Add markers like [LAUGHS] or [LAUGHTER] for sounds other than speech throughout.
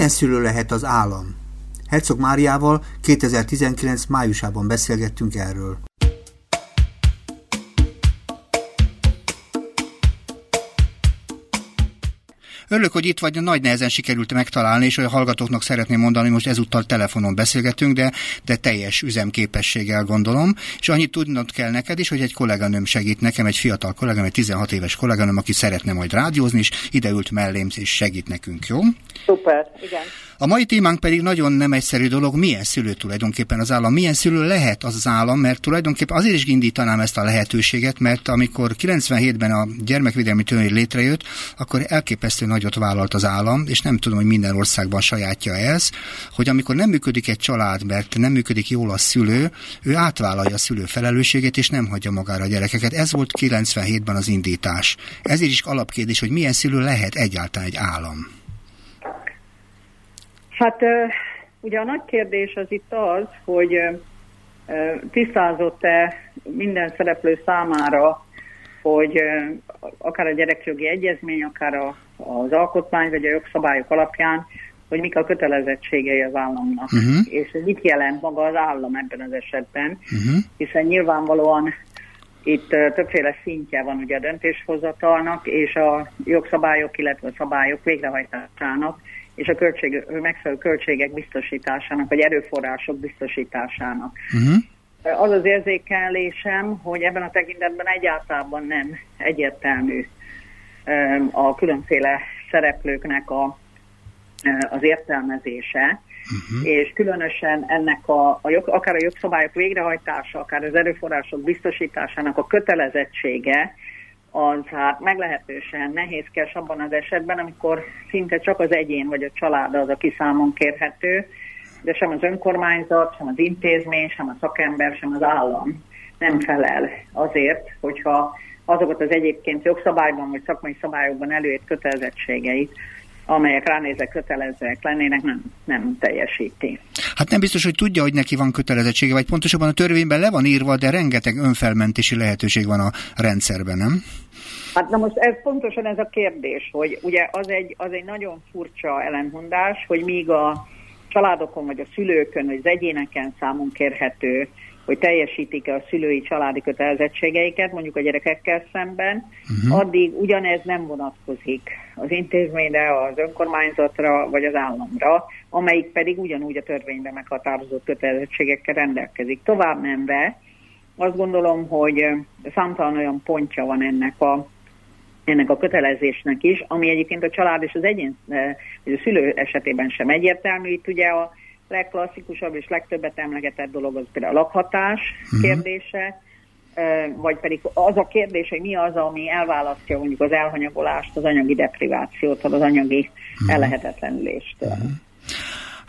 milyen szülő lehet az állam? Herzog Máriával 2019 májusában beszélgettünk erről. Örülök, hogy itt vagy, nagy nehezen sikerült megtalálni, és a hallgatóknak szeretném mondani, hogy most ezúttal telefonon beszélgetünk, de, de teljes üzemképességgel gondolom, és annyit tudnod kell neked is, hogy egy kolléganőm segít nekem, egy fiatal kolléganőm, egy 16 éves kolléganőm, aki szeretne majd rádiózni, és ideült mellém, és segít nekünk, jó? Szuper, igen. A mai témánk pedig nagyon nem egyszerű dolog, milyen szülő tulajdonképpen az állam, milyen szülő lehet az állam, mert tulajdonképpen azért is indítanám ezt a lehetőséget, mert amikor 97-ben a gyermekvédelmi törvény létrejött, akkor elképesztő nagyot vállalt az állam, és nem tudom, hogy minden országban sajátja ez, hogy amikor nem működik egy család, mert nem működik jól a szülő, ő átvállalja a szülő felelősségét, és nem hagyja magára a gyerekeket. Ez volt 97-ben az indítás. Ezért is alapkérdés, hogy milyen szülő lehet egyáltalán egy állam. Hát ugye a nagy kérdés az itt az, hogy tisztázott-e minden szereplő számára, hogy akár a gyerekjogi egyezmény, akár a, az alkotmány vagy a jogszabályok alapján, hogy mik a kötelezettségei az államnak, uh-huh. és mit jelent maga az állam ebben az esetben, uh-huh. hiszen nyilvánvalóan itt többféle szintje van ugye a döntéshozatalnak és a jogszabályok, illetve a szabályok végrehajtásának, és a költség, megfelelő költségek biztosításának, vagy erőforrások biztosításának. Uh-huh. Az az érzékelésem, hogy ebben a tekintetben egyáltalán nem egyértelmű a különféle szereplőknek a, az értelmezése, uh-huh. és különösen ennek a, a jog, akár a jogszabályok végrehajtása, akár az erőforrások biztosításának a kötelezettsége, az hát meglehetősen nehézkes abban az esetben, amikor szinte csak az egyén vagy a család az, aki számon kérhető, de sem az önkormányzat, sem az intézmény, sem a szakember, sem az állam nem felel azért, hogyha azokat az egyébként jogszabályban vagy szakmai szabályokban előírt kötelezettségeit amelyek ránézve kötelezőek lennének, nem, nem teljesíti. Hát nem biztos, hogy tudja, hogy neki van kötelezettsége, vagy pontosabban a törvényben le van írva, de rengeteg önfelmentési lehetőség van a rendszerben, nem? Hát na most ez pontosan ez a kérdés, hogy ugye az egy, az egy nagyon furcsa ellenmondás, hogy míg a családokon, vagy a szülőkön, vagy az egyéneken számon kérhető hogy teljesítik-e a szülői családi kötelezettségeiket, mondjuk a gyerekekkel szemben, uh-huh. addig ugyanez nem vonatkozik az intézményre, az önkormányzatra vagy az államra, amelyik pedig ugyanúgy a törvényben meghatározott kötelezettségekkel rendelkezik. Tovább menve azt gondolom, hogy számtalan olyan pontja van ennek a ennek a kötelezésnek is, ami egyébként a család és az egyén, vagy a szülő esetében sem egyértelmű. Itt ugye a legklasszikusabb és legtöbbet emlegetett dolog az például a lakhatás uh-huh. kérdése, vagy pedig az a kérdés, hogy mi az, ami elválasztja mondjuk az elhanyagolást, az anyagi deprivációt, az anyagi uh-huh. ellehetetlenüléstől. Uh-huh.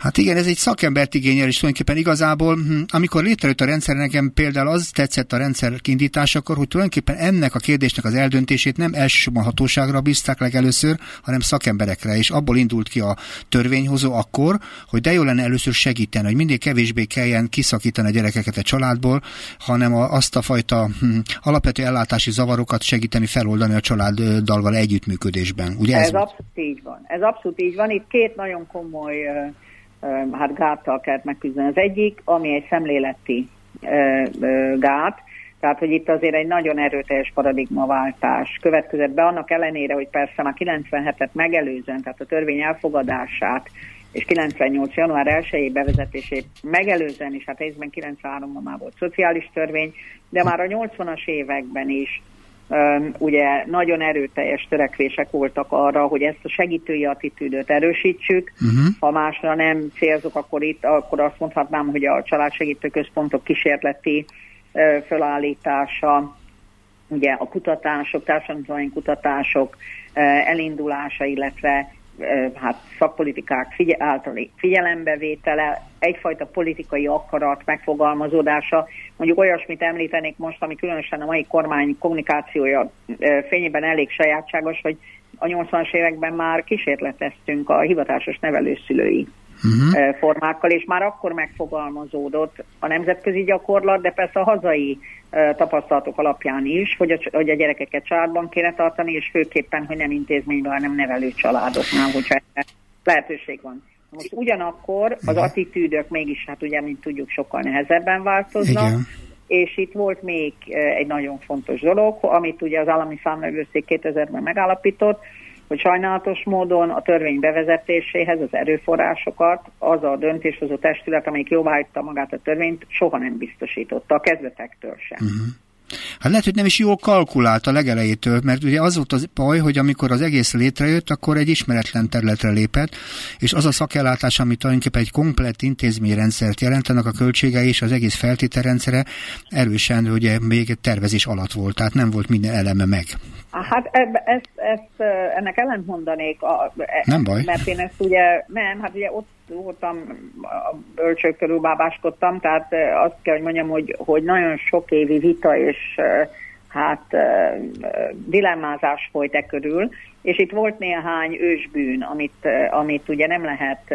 Hát igen, ez egy szakembert igényel, és tulajdonképpen igazából, hm, amikor létrejött a rendszer, nekem például az tetszett a rendszer kiindításakor, hogy tulajdonképpen ennek a kérdésnek az eldöntését nem elsősorban hatóságra bízták legelőször, hanem szakemberekre, és abból indult ki a törvényhozó akkor, hogy de jó lenne először segíteni, hogy mindig kevésbé kelljen kiszakítani a gyerekeket a családból, hanem a, azt a fajta hm, alapvető ellátási zavarokat segíteni feloldani a családdal együttműködésben. Ugye ez, ez abszolút így van. Ez abszolút így van. Itt két nagyon komoly hát gáttal kellett megküzdeni. Az egyik, ami egy szemléleti gát, tehát, hogy itt azért egy nagyon erőteljes paradigmaváltás következett be, annak ellenére, hogy persze már 97-et megelőzően, tehát a törvény elfogadását és 98. január 1-i bevezetését megelőzően is, hát részben 93-ban már volt szociális törvény, de már a 80-as években is ugye nagyon erőteljes törekvések voltak arra, hogy ezt a segítői attitűdöt erősítsük. Uh-huh. Ha másra nem célzok, akkor itt akkor azt mondhatnám, hogy a családsegítő központok kísérleti felállítása, ugye a kutatások, társadalmi kutatások elindulása, illetve hát szakpolitikák figye, általi figyelembevétele, egyfajta politikai akarat megfogalmazódása. Mondjuk olyasmit említenék most, ami különösen a mai kormány kommunikációja fényében elég sajátságos, hogy a 80-as években már kísérleteztünk a hivatásos nevelőszülői uh-huh. formákkal, és már akkor megfogalmazódott a nemzetközi gyakorlat, de persze a hazai tapasztalatok alapján is, hogy a, hogy a gyerekeket családban kéne tartani, és főképpen, hogy nem intézményben, hanem nevelő családoknál, hogyha lehetőség van. Most ugyanakkor az Igen. attitűdök mégis, hát ugye, mint tudjuk, sokkal nehezebben változnak, Igen. és itt volt még egy nagyon fontos dolog, amit ugye az állami számlevőszék 2000-ben megállapított, hogy sajnálatos módon a törvény bevezetéséhez az erőforrásokat az a döntéshozó testület, amelyik jóváhagyta magát a törvényt, soha nem biztosította a kezdetektől sem. Uh-huh. Hát lehet, hogy nem is jól kalkulált a legelejétől, mert ugye az volt az baj, hogy amikor az egész létrejött, akkor egy ismeretlen területre lépett, és az a szakellátás, ami tulajdonképpen egy komplett intézményrendszert jelent, annak a költsége és az egész feltételrendszere erősen ugye még tervezés alatt volt, tehát nem volt minden eleme meg. Hát ezt, ezt, ennek ellent mondanék, a, e- nem baj. mert én ezt ugye, nem, hát ugye ott voltam, a bölcsők körül bábáskodtam, tehát azt kell, hogy mondjam, hogy, hogy nagyon sok évi vita és hát dilemmázás folyt e körül, és itt volt néhány ősbűn, amit, amit ugye nem lehet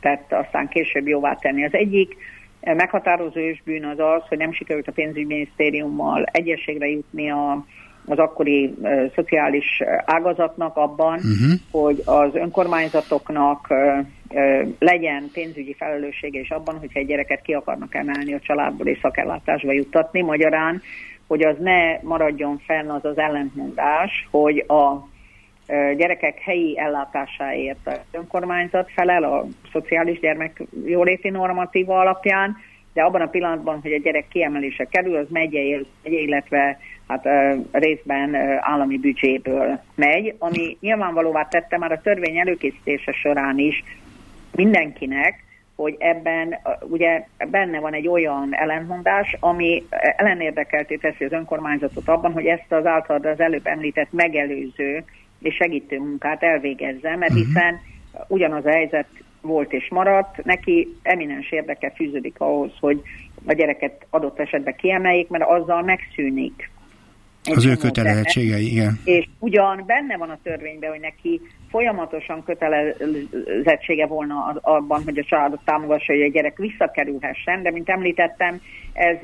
tett aztán később jóvá tenni. Az egyik meghatározó ősbűn az az, hogy nem sikerült a pénzügyminisztériummal egyességre jutni a az akkori uh, szociális ágazatnak abban, uh-huh. hogy az önkormányzatoknak legyen pénzügyi felelőssége és abban, hogyha egy gyereket ki akarnak emelni a családból és szakellátásba juttatni, magyarán, hogy az ne maradjon fenn az az ellentmondás, hogy a gyerekek helyi ellátásáért az önkormányzat felel a szociális gyermek jóléti normatíva alapján, de abban a pillanatban, hogy a gyerek kiemelése kerül, az megye, illetve hát részben állami büdzséből megy, ami nyilvánvalóvá tette már a törvény előkészítése során is mindenkinek, hogy ebben ugye benne van egy olyan ellentmondás, ami ellenérdekelté teszi az önkormányzatot abban, hogy ezt az általad az előbb említett megelőző és segítő munkát elvégezze, mert mhm. hiszen ugyanaz a helyzet volt és maradt, neki eminens érdeke fűződik ahhoz, hogy a gyereket adott esetben kiemeljék, mert azzal megszűnik. Az ő kötelezettségei, igen. És ugyan benne van a törvényben, hogy neki folyamatosan kötelezettsége volna abban, hogy a családot támogassa, hogy a gyerek visszakerülhessen, de mint említettem, ez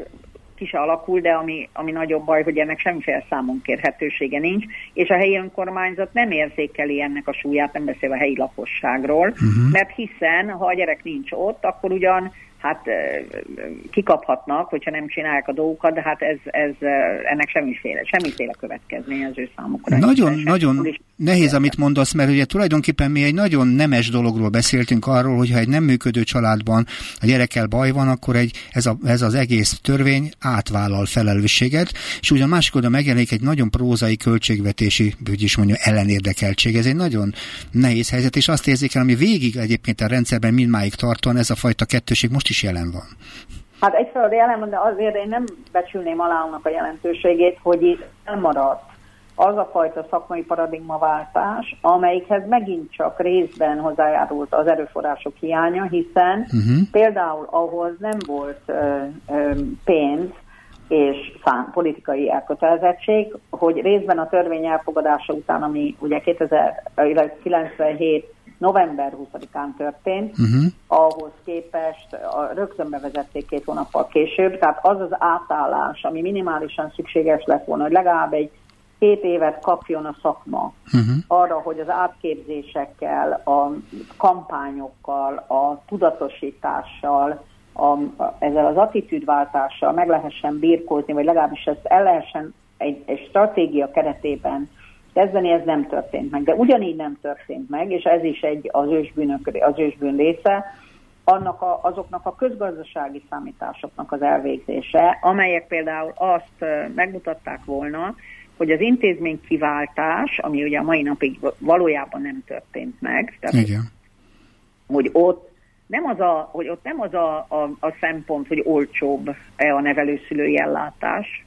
ki se alakul, de ami, ami nagyobb baj, hogy ennek semmiféle számon kérhetősége nincs, és a helyi önkormányzat nem érzékeli ennek a súlyát, nem beszél a helyi lakosságról, uh-huh. mert hiszen, ha a gyerek nincs ott, akkor ugyan hát kikaphatnak, hogyha nem csinálják a dolgokat, de hát ez, ez ennek semmiféle, semmiféle következmény az ő számukra. Nagyon, nagyon nehéz, amit mondasz, mert ugye tulajdonképpen mi egy nagyon nemes dologról beszéltünk arról, hogy ha egy nem működő családban a gyerekkel baj van, akkor egy, ez, a, ez az egész törvény átvállal felelősséget, és ugyan másik oda megjelenik egy nagyon prózai költségvetési, hogy is mondja, ellenérdekeltség. Ez egy nagyon nehéz helyzet, és azt érzik el, ami végig egyébként a rendszerben mindmáig tartóan ez a fajta kettőség most is jelen van. Hát egyfelől jelen van, de azért én nem becsülném alá annak a jelentőségét, hogy itt elmaradt az a fajta szakmai paradigmaváltás, amelyikhez megint csak részben hozzájárult az erőforrások hiánya, hiszen uh-huh. például ahhoz nem volt ö, ö, pénz és szám, politikai elkötelezettség, hogy részben a törvény elfogadása után, ami ugye 2097 november 20-án történt, uh-huh. ahhoz képest a, rögtön bevezették két hónappal később, tehát az az átállás, ami minimálisan szükséges lett volna, hogy legalább egy két évet kapjon a szakma uh-huh. arra, hogy az átképzésekkel, a kampányokkal, a tudatosítással, a, a, ezzel az attitűdváltással meg lehessen birkózni, vagy legalábbis ezt el lehessen egy, egy stratégia keretében kezdeni, ez nem történt meg. De ugyanígy nem történt meg, és ez is egy az, ősbűnök, az ősbűn része, annak a, azoknak a közgazdasági számításoknak az elvégzése, amelyek például azt megmutatták volna, hogy az intézmény kiváltás, ami ugye a mai napig valójában nem történt meg, tehát, Igen. hogy ott nem az a, hogy ott nem az a, a, a szempont, hogy olcsóbb-e a nevelőszülői ellátás,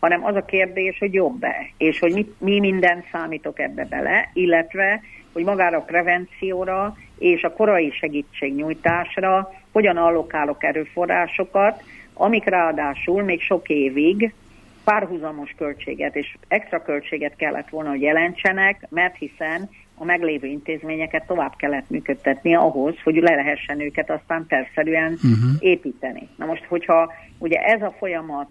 hanem az a kérdés, hogy jobb-e, és hogy mi, mi minden számítok ebbe bele, illetve, hogy magára a prevencióra és a korai segítségnyújtásra hogyan allokálok erőforrásokat, amik ráadásul még sok évig párhuzamos költséget és extra költséget kellett volna, hogy jelentsenek, mert hiszen a meglévő intézményeket tovább kellett működtetni ahhoz, hogy le lehessen őket aztán terszerűen uh-huh. építeni. Na most, hogyha ugye ez a folyamat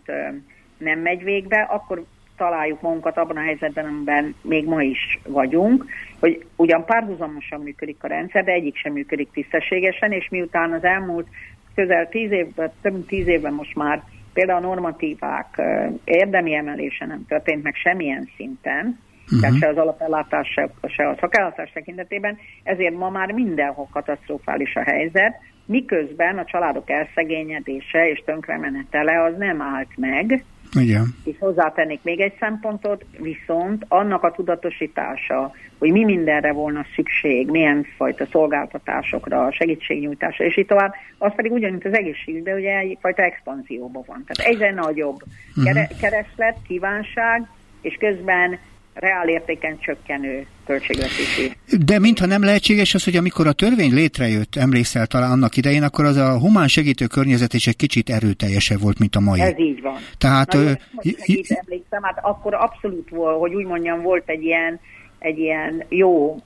nem megy végbe, akkor találjuk magunkat abban a helyzetben, amiben még ma is vagyunk, hogy ugyan párhuzamosan működik a rendszer, de egyik sem működik tisztességesen, és miután az elmúlt közel tíz évben, több mint tíz évben most már például a normatívák érdemi emelése nem történt meg semmilyen szinten, uh-huh. tehát se az alapellátás, se, se a szakellátás tekintetében, ezért ma már mindenhol katasztrofális a helyzet, miközben a családok elszegényedése és tönkremenetele az nem állt meg, igen. És hozzátennék még egy szempontot, viszont annak a tudatosítása, hogy mi mindenre volna szükség, milyen fajta szolgáltatásokra, segítségnyújtásra, és így tovább, az pedig ugyanúgy az egészségügyben ugye egyfajta expanzióban van. Tehát egyre nagyobb uh-huh. kereslet, kívánság, és közben reál értéken csökkenő költségvetési. De mintha nem lehetséges az, hogy amikor a törvény létrejött, emlékszel talán annak idején, akkor az a humán segítő környezet is egy kicsit erőteljesebb volt, mint a mai. Ez így van. Tehát... Nagyon, ö, j- emlékszem, hát akkor abszolút volt, hogy úgy mondjam, volt egy ilyen, egy ilyen jó,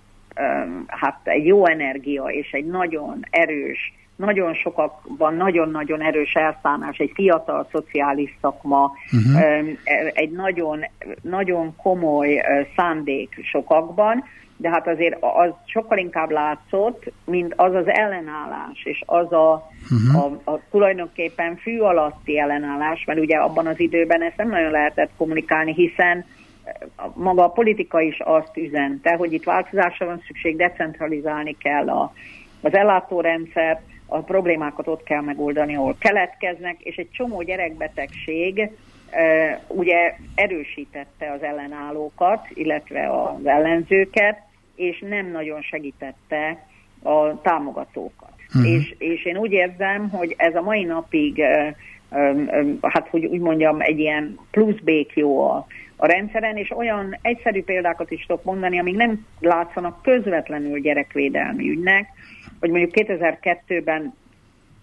hát egy jó energia és egy nagyon erős nagyon sokakban nagyon-nagyon erős elszámás, egy fiatal szociális szakma, uh-huh. egy nagyon, nagyon komoly szándék sokakban, de hát azért az sokkal inkább látszott, mint az az ellenállás, és az a, uh-huh. a, a tulajdonképpen fű alatti ellenállás, mert ugye abban az időben ezt nem nagyon lehetett kommunikálni, hiszen maga a politika is azt üzente, hogy itt változásra van szükség, decentralizálni kell a, az ellátórendszert, a problémákat ott kell megoldani, ahol keletkeznek, és egy csomó gyerekbetegség ugye erősítette az ellenállókat, illetve az ellenzőket, és nem nagyon segítette a támogatókat. Uh-huh. És, és én úgy érzem, hogy ez a mai napig, hát hogy úgy mondjam, egy ilyen plusz békjó a, a rendszeren, és olyan egyszerű példákat is tudok mondani, amik nem látszanak közvetlenül gyerekvédelmi ügynek, hogy mondjuk 2002-ben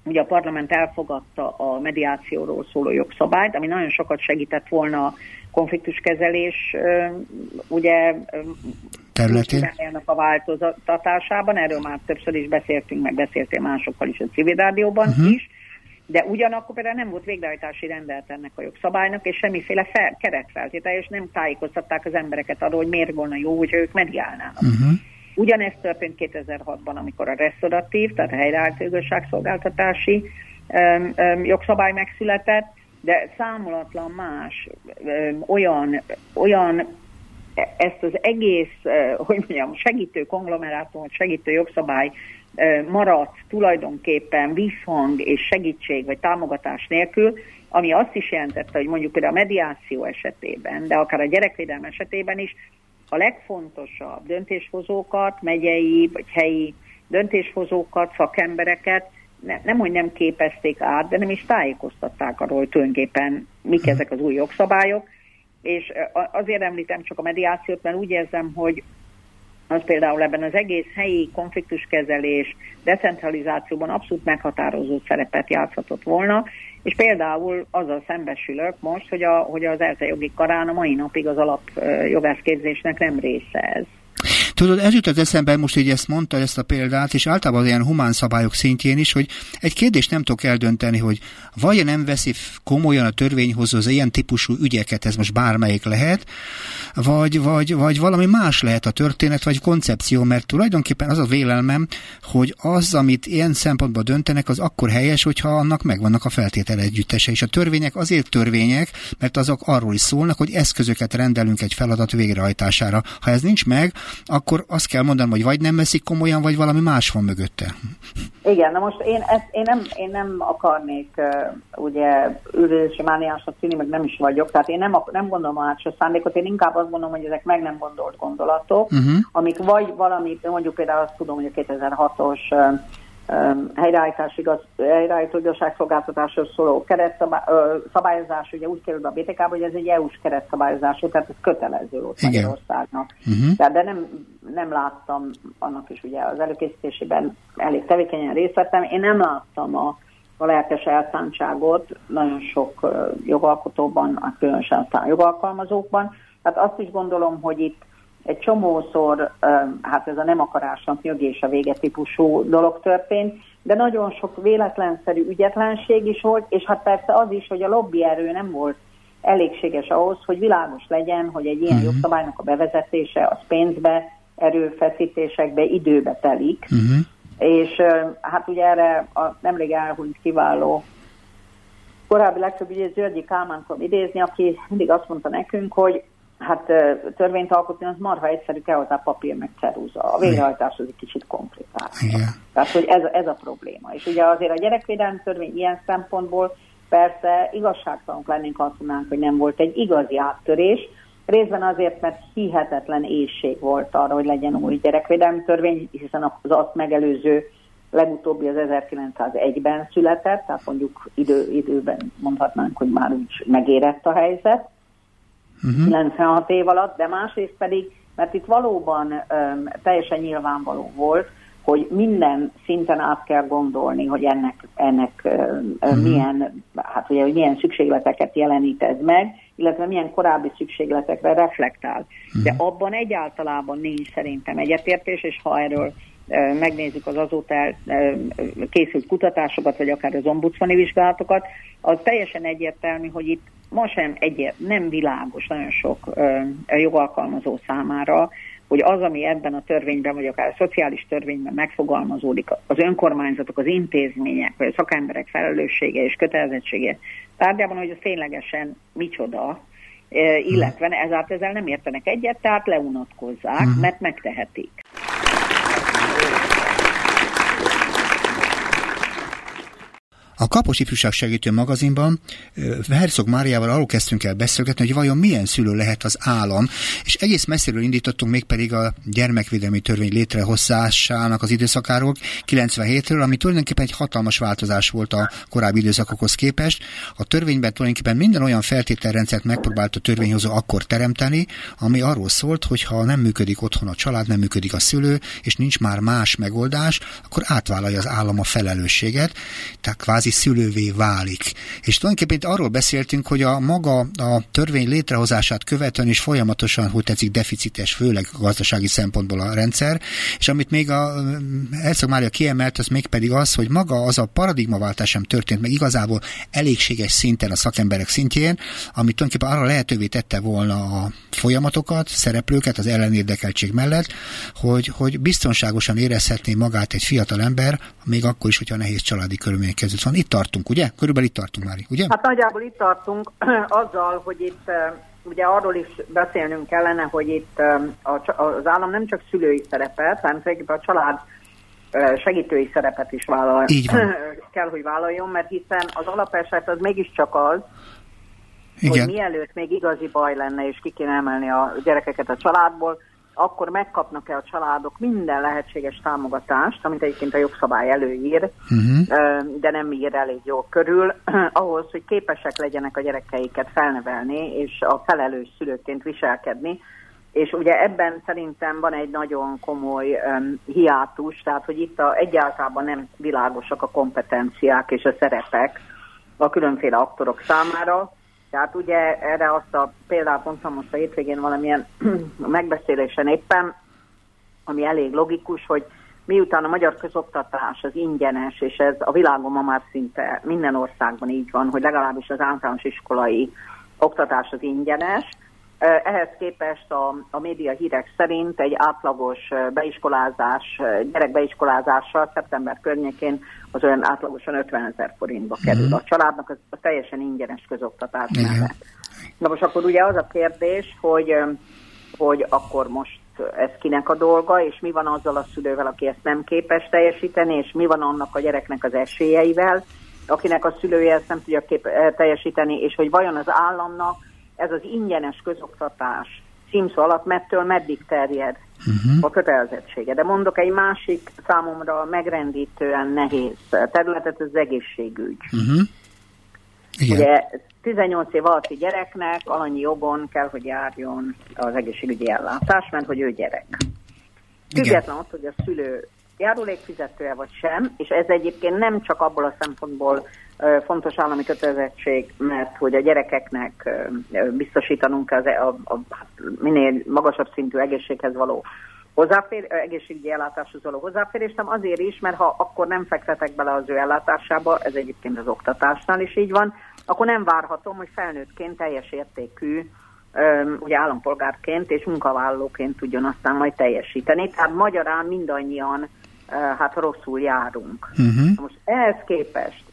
ugye a parlament elfogadta a mediációról szóló jogszabályt, ami nagyon sokat segített volna a konfliktuskezelés ugye területén a változtatásában, erről már többször is beszéltünk, meg beszéltél másokkal is a civil rádióban uh-huh. is, de ugyanakkor például nem volt végrehajtási rendelt ennek a jogszabálynak, és semmiféle fel, keretfeltétel, és nem tájékoztatták az embereket arról, hogy miért volna jó, hogyha ők mediálnának. Uh-huh. Ugyanezt történt 2006-ban, amikor a restauratív, tehát a helyreállt igazságszolgáltatási um, um, jogszabály megszületett, de számolatlan más um, olyan, olyan ezt az egész, uh, hogy mondjam, segítő konglomerátum, segítő jogszabály uh, maradt tulajdonképpen visszhang és segítség vagy támogatás nélkül, ami azt is jelentette, hogy mondjuk például a mediáció esetében, de akár a gyerekvédelem esetében is a legfontosabb döntéshozókat, megyei vagy helyi döntéshozókat, szakembereket ne, nem, hogy nem képezték át, de nem is tájékoztatták arról, hogy tulajdonképpen mik mhm. ezek az új jogszabályok. És azért említem csak a mediációt, mert úgy érzem, hogy az például ebben az egész helyi konfliktuskezelés, decentralizációban abszolút meghatározó szerepet játszhatott volna, és például azzal szembesülök most, hogy, a, hogy az ELTE jogi karán a mai napig az alapjogászképzésnek nem része ez. Tudod, ez jutott eszembe, most így ezt mondta, ezt a példát, és általában ilyen humán szabályok szintjén is, hogy egy kérdést nem tudok eldönteni, hogy vagy nem veszi komolyan a törvényhozó az ilyen típusú ügyeket, ez most bármelyik lehet, vagy, vagy, vagy valami más lehet a történet, vagy koncepció, mert tulajdonképpen az a vélelmem, hogy az, amit ilyen szempontból döntenek, az akkor helyes, hogyha annak megvannak a feltétele együttese. És a törvények azért törvények, mert azok arról is szólnak, hogy eszközöket rendelünk egy feladat végrehajtására. Ha ez nincs meg, akkor azt kell mondanom, hogy vagy nem veszik komolyan, vagy valami más van mögötte. Igen, na most én, ezt, én, nem, én nem akarnék uh, ugye üldözési mániásnak tűnni, meg nem is vagyok, tehát én nem, nem gondolom a hátsó szándékot, én inkább azt gondolom, hogy ezek meg nem gondolt gondolatok, uh-huh. amik vagy valamit, mondjuk például azt tudom, hogy a 2006-os uh, helyreállítás igaz, helyreállító igazságszolgáltatásról szóló keretszabályozás, ugye úgy kerül a BTK-ba, hogy ez egy EU-s keretszabályozású, tehát ez kötelező volt Magyarországnak. Uh-huh. Tehát, de nem, nem láttam annak is ugye az előkészítésében elég tevékenyen részt vettem. Én nem láttam a, a lelkes elszántságot nagyon sok jogalkotóban, különösen a jogalkalmazókban. Tehát azt is gondolom, hogy itt egy csomószor, hát ez a nem akarásnak nyögés a vége típusú dolog történt, de nagyon sok véletlenszerű ügyetlenség is volt, és hát persze az is, hogy a lobby erő nem volt elégséges ahhoz, hogy világos legyen, hogy egy ilyen uh-huh. jogszabálynak a bevezetése az pénzbe, erőfeszítésekbe, időbe telik. Uh-huh. És hát ugye erre a nemrég elhunyt kiváló korábbi legtöbb ügyész Györgyi Kálmán tudom idézni, aki mindig azt mondta nekünk, hogy hát törvényt alkotni az marha egyszerű, kell hozzá papír meg cerúza. A végrehajtás az egy kicsit komplikált. Tehát, hogy ez, ez a probléma. És ugye azért a gyerekvédelmi törvény ilyen szempontból persze igazságtalanok lennénk, azt mondanánk, hogy nem volt egy igazi áttörés, részben azért, mert hihetetlen éjség volt arra, hogy legyen új gyerekvédelmi törvény, hiszen az azt megelőző legutóbbi az 1901-ben született, tehát mondjuk idő, időben mondhatnánk, hogy már úgy megérett a helyzet, uh-huh. 96 év alatt, de másrészt pedig, mert itt valóban um, teljesen nyilvánvaló volt, hogy minden szinten át kell gondolni, hogy ennek, ennek uh-huh. milyen, hát ugye, hogy milyen szükségleteket jelenít ez meg, illetve milyen korábbi szükségletekre reflektál. Uh-huh. De abban egyáltalában nincs szerintem egyetértés, és ha erről megnézzük az azóta készült kutatásokat, vagy akár az ombudsmani vizsgálatokat, az teljesen egyértelmű, hogy itt ma sem egyért, nem világos nagyon sok jogalkalmazó számára, hogy az, ami ebben a törvényben, vagy akár a szociális törvényben megfogalmazódik, az önkormányzatok, az intézmények, vagy a szakemberek felelőssége és kötelezettsége tárgyában, hogy az ténylegesen micsoda, illetve ezáltal ezzel nem értenek egyet, tehát leunatkozzák, uh-huh. mert megtehetik. A Kapos Ifjúság Segítő magazinban Herzog Máriával arról kezdtünk el beszélgetni, hogy vajon milyen szülő lehet az állam, és egész messziről indítottunk mégpedig a gyermekvédelmi törvény létrehozásának az időszakáról, 97-ről, ami tulajdonképpen egy hatalmas változás volt a korábbi időszakokhoz képest. A törvényben tulajdonképpen minden olyan feltételrendszert megpróbált a törvényhozó akkor teremteni, ami arról szólt, hogy ha nem működik otthon a család, nem működik a szülő, és nincs már más megoldás, akkor átvállalja az állam a felelősséget. Tehát kvázi kvázi szülővé válik. És tulajdonképpen arról beszéltünk, hogy a maga a törvény létrehozását követően is folyamatosan, hogy tetszik, deficites, főleg gazdasági szempontból a rendszer, és amit még a Herceg Mária kiemelt, az még pedig az, hogy maga az a paradigmaváltás sem történt meg igazából elégséges szinten a szakemberek szintjén, ami tulajdonképpen arra lehetővé tette volna a folyamatokat, szereplőket az ellenérdekeltség mellett, hogy, hogy biztonságosan érezhetné magát egy fiatal ember, még akkor is, hogyha nehéz családi körülmények között van itt tartunk, ugye? Körülbelül itt tartunk már, ugye? Hát nagyjából itt tartunk [CLEARS THROAT] azzal, hogy itt ugye arról is beszélnünk kellene, hogy itt az állam nem csak szülői szerepet, hanem a család segítői szerepet is vállal, Így van. [CLEARS THROAT] kell, hogy vállaljon, mert hiszen az alapeset az mégiscsak az, Igen. hogy mielőtt még igazi baj lenne, és ki kéne emelni a gyerekeket a családból, akkor megkapnak-e a családok minden lehetséges támogatást, amit egyébként a jogszabály előír, uh-huh. de nem ír elég jól körül, [CLEARS THROAT] ahhoz, hogy képesek legyenek a gyerekeiket felnevelni, és a felelős szülőként viselkedni. És ugye ebben szerintem van egy nagyon komoly um, hiátus, tehát hogy itt a, egyáltalán nem világosak a kompetenciák és a szerepek a különféle aktorok számára, tehát ugye erre azt a példát mondtam most a hétvégén valamilyen [CLEARS THROAT] megbeszélésen éppen, ami elég logikus, hogy miután a magyar közoktatás az ingyenes, és ez a világon ma már szinte minden országban így van, hogy legalábbis az általános iskolai oktatás az ingyenes, ehhez képest a, a média hírek szerint egy átlagos beiskolázás, gyerekbeiskolázással szeptember környékén az olyan átlagosan 50 ezer forintba kerül mm. a családnak, az, az teljesen ingyenes közoktatás mellett. Na most akkor ugye az a kérdés, hogy, hogy akkor most ez kinek a dolga, és mi van azzal a szülővel, aki ezt nem képes teljesíteni, és mi van annak a gyereknek az esélyeivel, akinek a szülője ezt nem tudja kép- teljesíteni, és hogy vajon az államnak ez az ingyenes közoktatás címszó alatt mettől meddig terjed uh-huh. a kötelezettsége. De mondok egy másik számomra megrendítően nehéz területet, az egészségügy. Uh-huh. Igen. Ugye 18 év alatti gyereknek alanyi jogon kell, hogy járjon az egészségügyi ellátás, mert hogy ő gyerek. Független ott, hogy a szülő járulékfizetője vagy sem, és ez egyébként nem csak abból a szempontból fontos állami kötelezettség, mert hogy a gyerekeknek biztosítanunk az, a, a, a minél magasabb szintű egészséghez való hozzáfér, egészségügyi ellátáshoz való hozzáférést, hanem azért is, mert ha akkor nem fektetek bele az ő ellátásába, ez egyébként az oktatásnál is így van, akkor nem várhatom, hogy felnőttként teljes értékű ugye állampolgárként és munkavállalóként tudjon aztán majd teljesíteni. Tehát magyarán mindannyian hát rosszul járunk. Uh-huh. Most ehhez képest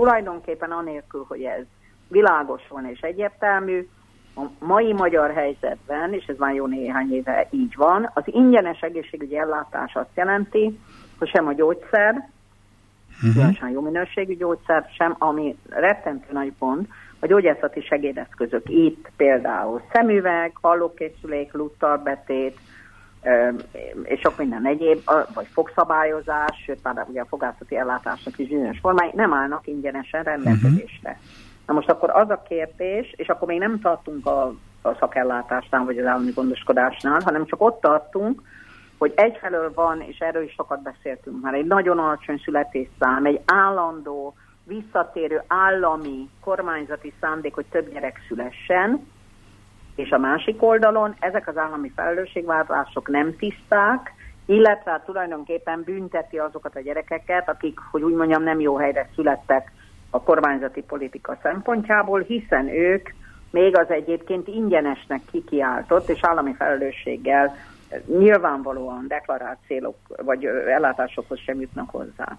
tulajdonképpen anélkül, hogy ez világos van és egyértelmű, a mai magyar helyzetben, és ez már jó néhány éve így van, az ingyenes egészségügyi ellátás azt jelenti, hogy sem a gyógyszer, uh-huh. jó minőségű gyógyszer, sem, ami rettentő nagy pont, a gyógyászati segédeszközök itt például szemüveg, hallókészülék, luttarbetét, és sok minden egyéb, vagy fogszabályozás, sőt, már ugye a fogászati ellátásnak is bizonyos formái nem állnak ingyenesen rendelkezésre. Uh-huh. Na most akkor az a kérdés, és akkor még nem tartunk a, a szakellátásnál, vagy az állami gondoskodásnál, hanem csak ott tartunk, hogy egyfelől van, és erről is sokat beszéltünk már, egy nagyon alacsony születésszám, egy állandó, visszatérő állami kormányzati szándék, hogy több gyerek szülessen, és a másik oldalon ezek az állami felelősségvállalások nem tiszták, illetve hát tulajdonképpen bünteti azokat a gyerekeket, akik, hogy úgy mondjam, nem jó helyre születtek a kormányzati politika szempontjából, hiszen ők még az egyébként ingyenesnek kikiáltott és állami felelősséggel nyilvánvalóan deklarált célok vagy ellátásokhoz sem jutnak hozzá.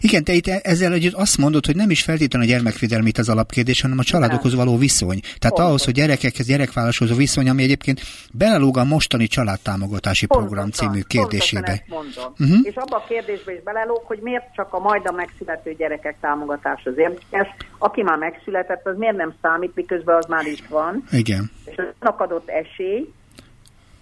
Igen, te itt ezzel együtt azt mondod, hogy nem is feltétlenül a gyermekvédelmi az alapkérdés, hanem a családokhoz való viszony. Tehát Pontos. ahhoz, hogy gyerekekhez, gyerekválláshoz viszony, ami egyébként belelóg a mostani családtámogatási Pontosan. program című kérdésébe. Uh-huh. És abba a kérdésbe is belelóg, hogy miért csak a majd a megszülető gyerekek támogatás az érdekes. Aki már megszületett, az miért nem számít, miközben az már itt van. Igen. És az adott esély,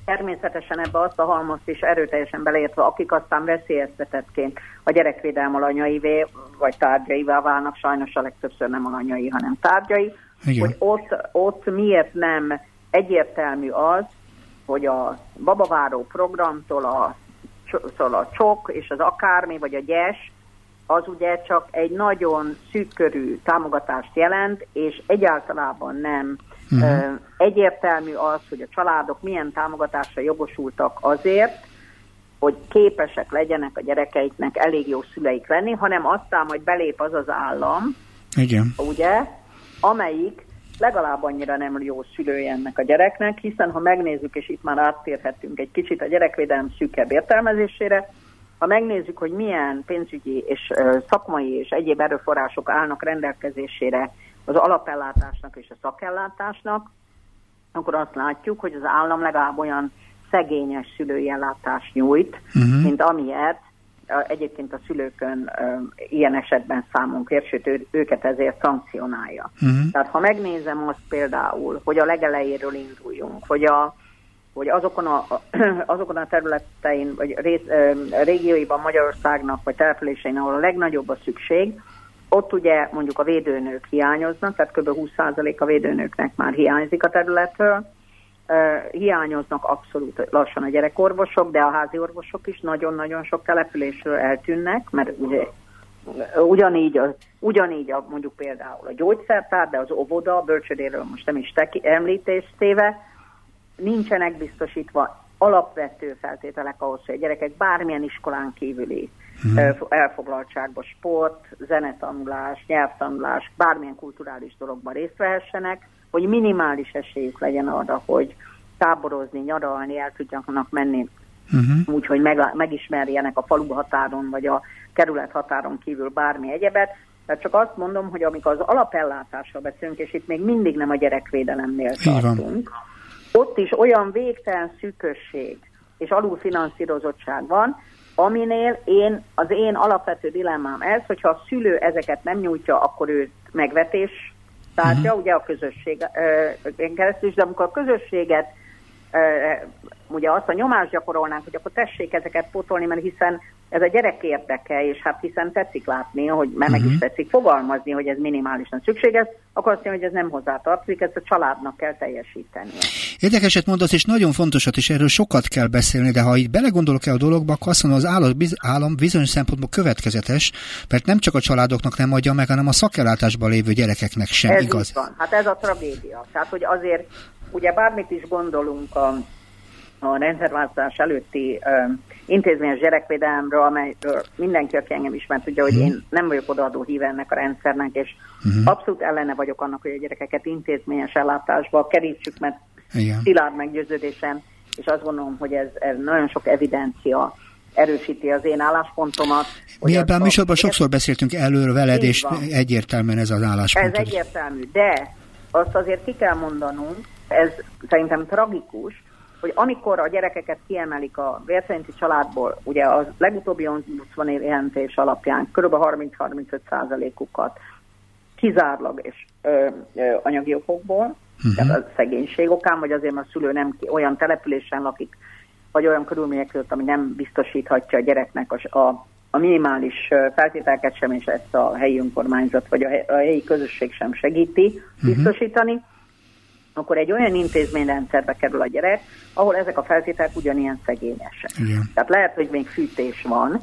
természetesen ebbe azt a halmazt is erőteljesen beleértve, akik aztán veszélyeztetettként a gyerekvédelm alanyaivé, vagy tárgyaivá válnak, sajnos a legtöbbször nem alanyai, hanem tárgyai, Igen. hogy ott, ott miért nem egyértelmű az, hogy a babaváró programtól a, szóval a csok és az akármi, vagy a gyes, az ugye csak egy nagyon szűkkörű támogatást jelent, és egyáltalában nem Uh-huh. Egyértelmű az, hogy a családok milyen támogatásra jogosultak azért, hogy képesek legyenek a gyerekeiknek elég jó szüleik lenni, hanem aztán majd belép az az állam, Igen. ugye, amelyik legalább annyira nem jó szülője ennek a gyereknek, hiszen ha megnézzük, és itt már áttérhetünk egy kicsit a gyerekvédelem szűkebb értelmezésére, ha megnézzük, hogy milyen pénzügyi és szakmai és egyéb erőforrások állnak rendelkezésére az alapellátásnak és a szakellátásnak, akkor azt látjuk, hogy az állam legalább olyan szegényes szülői ellátást nyújt, uh-huh. mint amilyet egyébként a szülőkön ilyen esetben számon kér, sőt ő, őket ezért szankcionálja. Uh-huh. Tehát ha megnézem azt például, hogy a legelejéről induljunk, hogy, a, hogy azokon, a, [CLEARS THROAT] azokon a területein, vagy rész, régióiban Magyarországnak, vagy településein, ahol a legnagyobb a szükség, ott ugye mondjuk a védőnők hiányoznak, tehát kb. 20% a védőnőknek már hiányzik a területről. hiányoznak abszolút lassan a gyerekorvosok, de a házi orvosok is nagyon-nagyon sok településről eltűnnek, mert ugye ugyanígy, ugyanígy a, mondjuk például a gyógyszertár, de az óvoda, a bölcsödéről most nem is teki, nincsenek biztosítva alapvető feltételek ahhoz, hogy a gyerekek bármilyen iskolán kívüli uh-huh. elfoglaltságba sport, zenetanulás, nyelvtanulás, bármilyen kulturális dologban részt vehessenek, hogy minimális esélyük legyen arra, hogy táborozni, nyaralni, el tudjanak menni uh-huh. úgy, hogy meg, megismerjenek a falu határon, vagy a kerület határon kívül bármi egyebet. Tehát csak azt mondom, hogy amikor az alapellátásról beszélünk, és itt még mindig nem a gyerekvédelemnél tartunk, ott is olyan végtelen szűkösség és alulfinanszírozottság van, aminél én, az én alapvető dilemmám ez, hogyha a szülő ezeket nem nyújtja, akkor ő megvetés tárgya, uh-huh. ugye a közösség keresztül, de amikor a közösséget ugye azt a nyomást gyakorolnánk, hogy akkor tessék ezeket pótolni, mert hiszen ez a gyerek érdeke, és hát hiszen tetszik látni, hogy mert uh-huh. meg is mhm. tetszik fogalmazni, hogy ez minimálisan szükséges, akkor azt mondja, hogy ez nem hozzátartozik, ezt a családnak kell teljesíteni. Érdekeset mondasz, és nagyon fontosat, és erről sokat kell beszélni, de ha így belegondolok el a dologba, akkor azt mondom, az állam, állam bizonyos szempontból következetes, mert nem csak a családoknak nem adja meg, hanem a szakellátásban lévő gyerekeknek sem ez igaz. Van. Hát ez a tragédia. Tehát, hogy azért ugye bármit is gondolunk a a a rendszerváltozás előtti ö, intézményes gyerekvédelemről, amelyről mindenki, aki engem ismer, tudja, hogy én nem vagyok odaadó híve ennek a rendszernek, és uh-huh. abszolút ellene vagyok annak, hogy a gyerekeket intézményes ellátásba kerítsük, mert Igen. szilárd meggyőződésem, és azt gondolom, hogy ez, ez nagyon sok evidencia erősíti az én álláspontomat. Mi ebben a műsorban sokszor beszéltünk előre veled, és van. egyértelműen ez az álláspont. Ez egyértelmű, de azt azért ki kell mondanunk, ez szerintem tragikus, hogy amikor a gyerekeket kiemelik a vérszerinti családból, ugye a legutóbbi 20 jelentés alapján kb. 30-35 százalékukat kizárlag és ö, ö, anyagi okokból, uh-huh. tehát a szegénység okán, vagy azért, mert a szülő nem olyan településen lakik, vagy olyan körülmények között, ami nem biztosíthatja a gyereknek a, a, a minimális feltételeket sem, és ezt a helyi önkormányzat vagy a, a helyi közösség sem segíti uh-huh. biztosítani, akkor egy olyan intézményrendszerbe kerül a gyerek, ahol ezek a feltételek ugyanilyen szegényesek. Igen. Tehát lehet, hogy még fűtés van,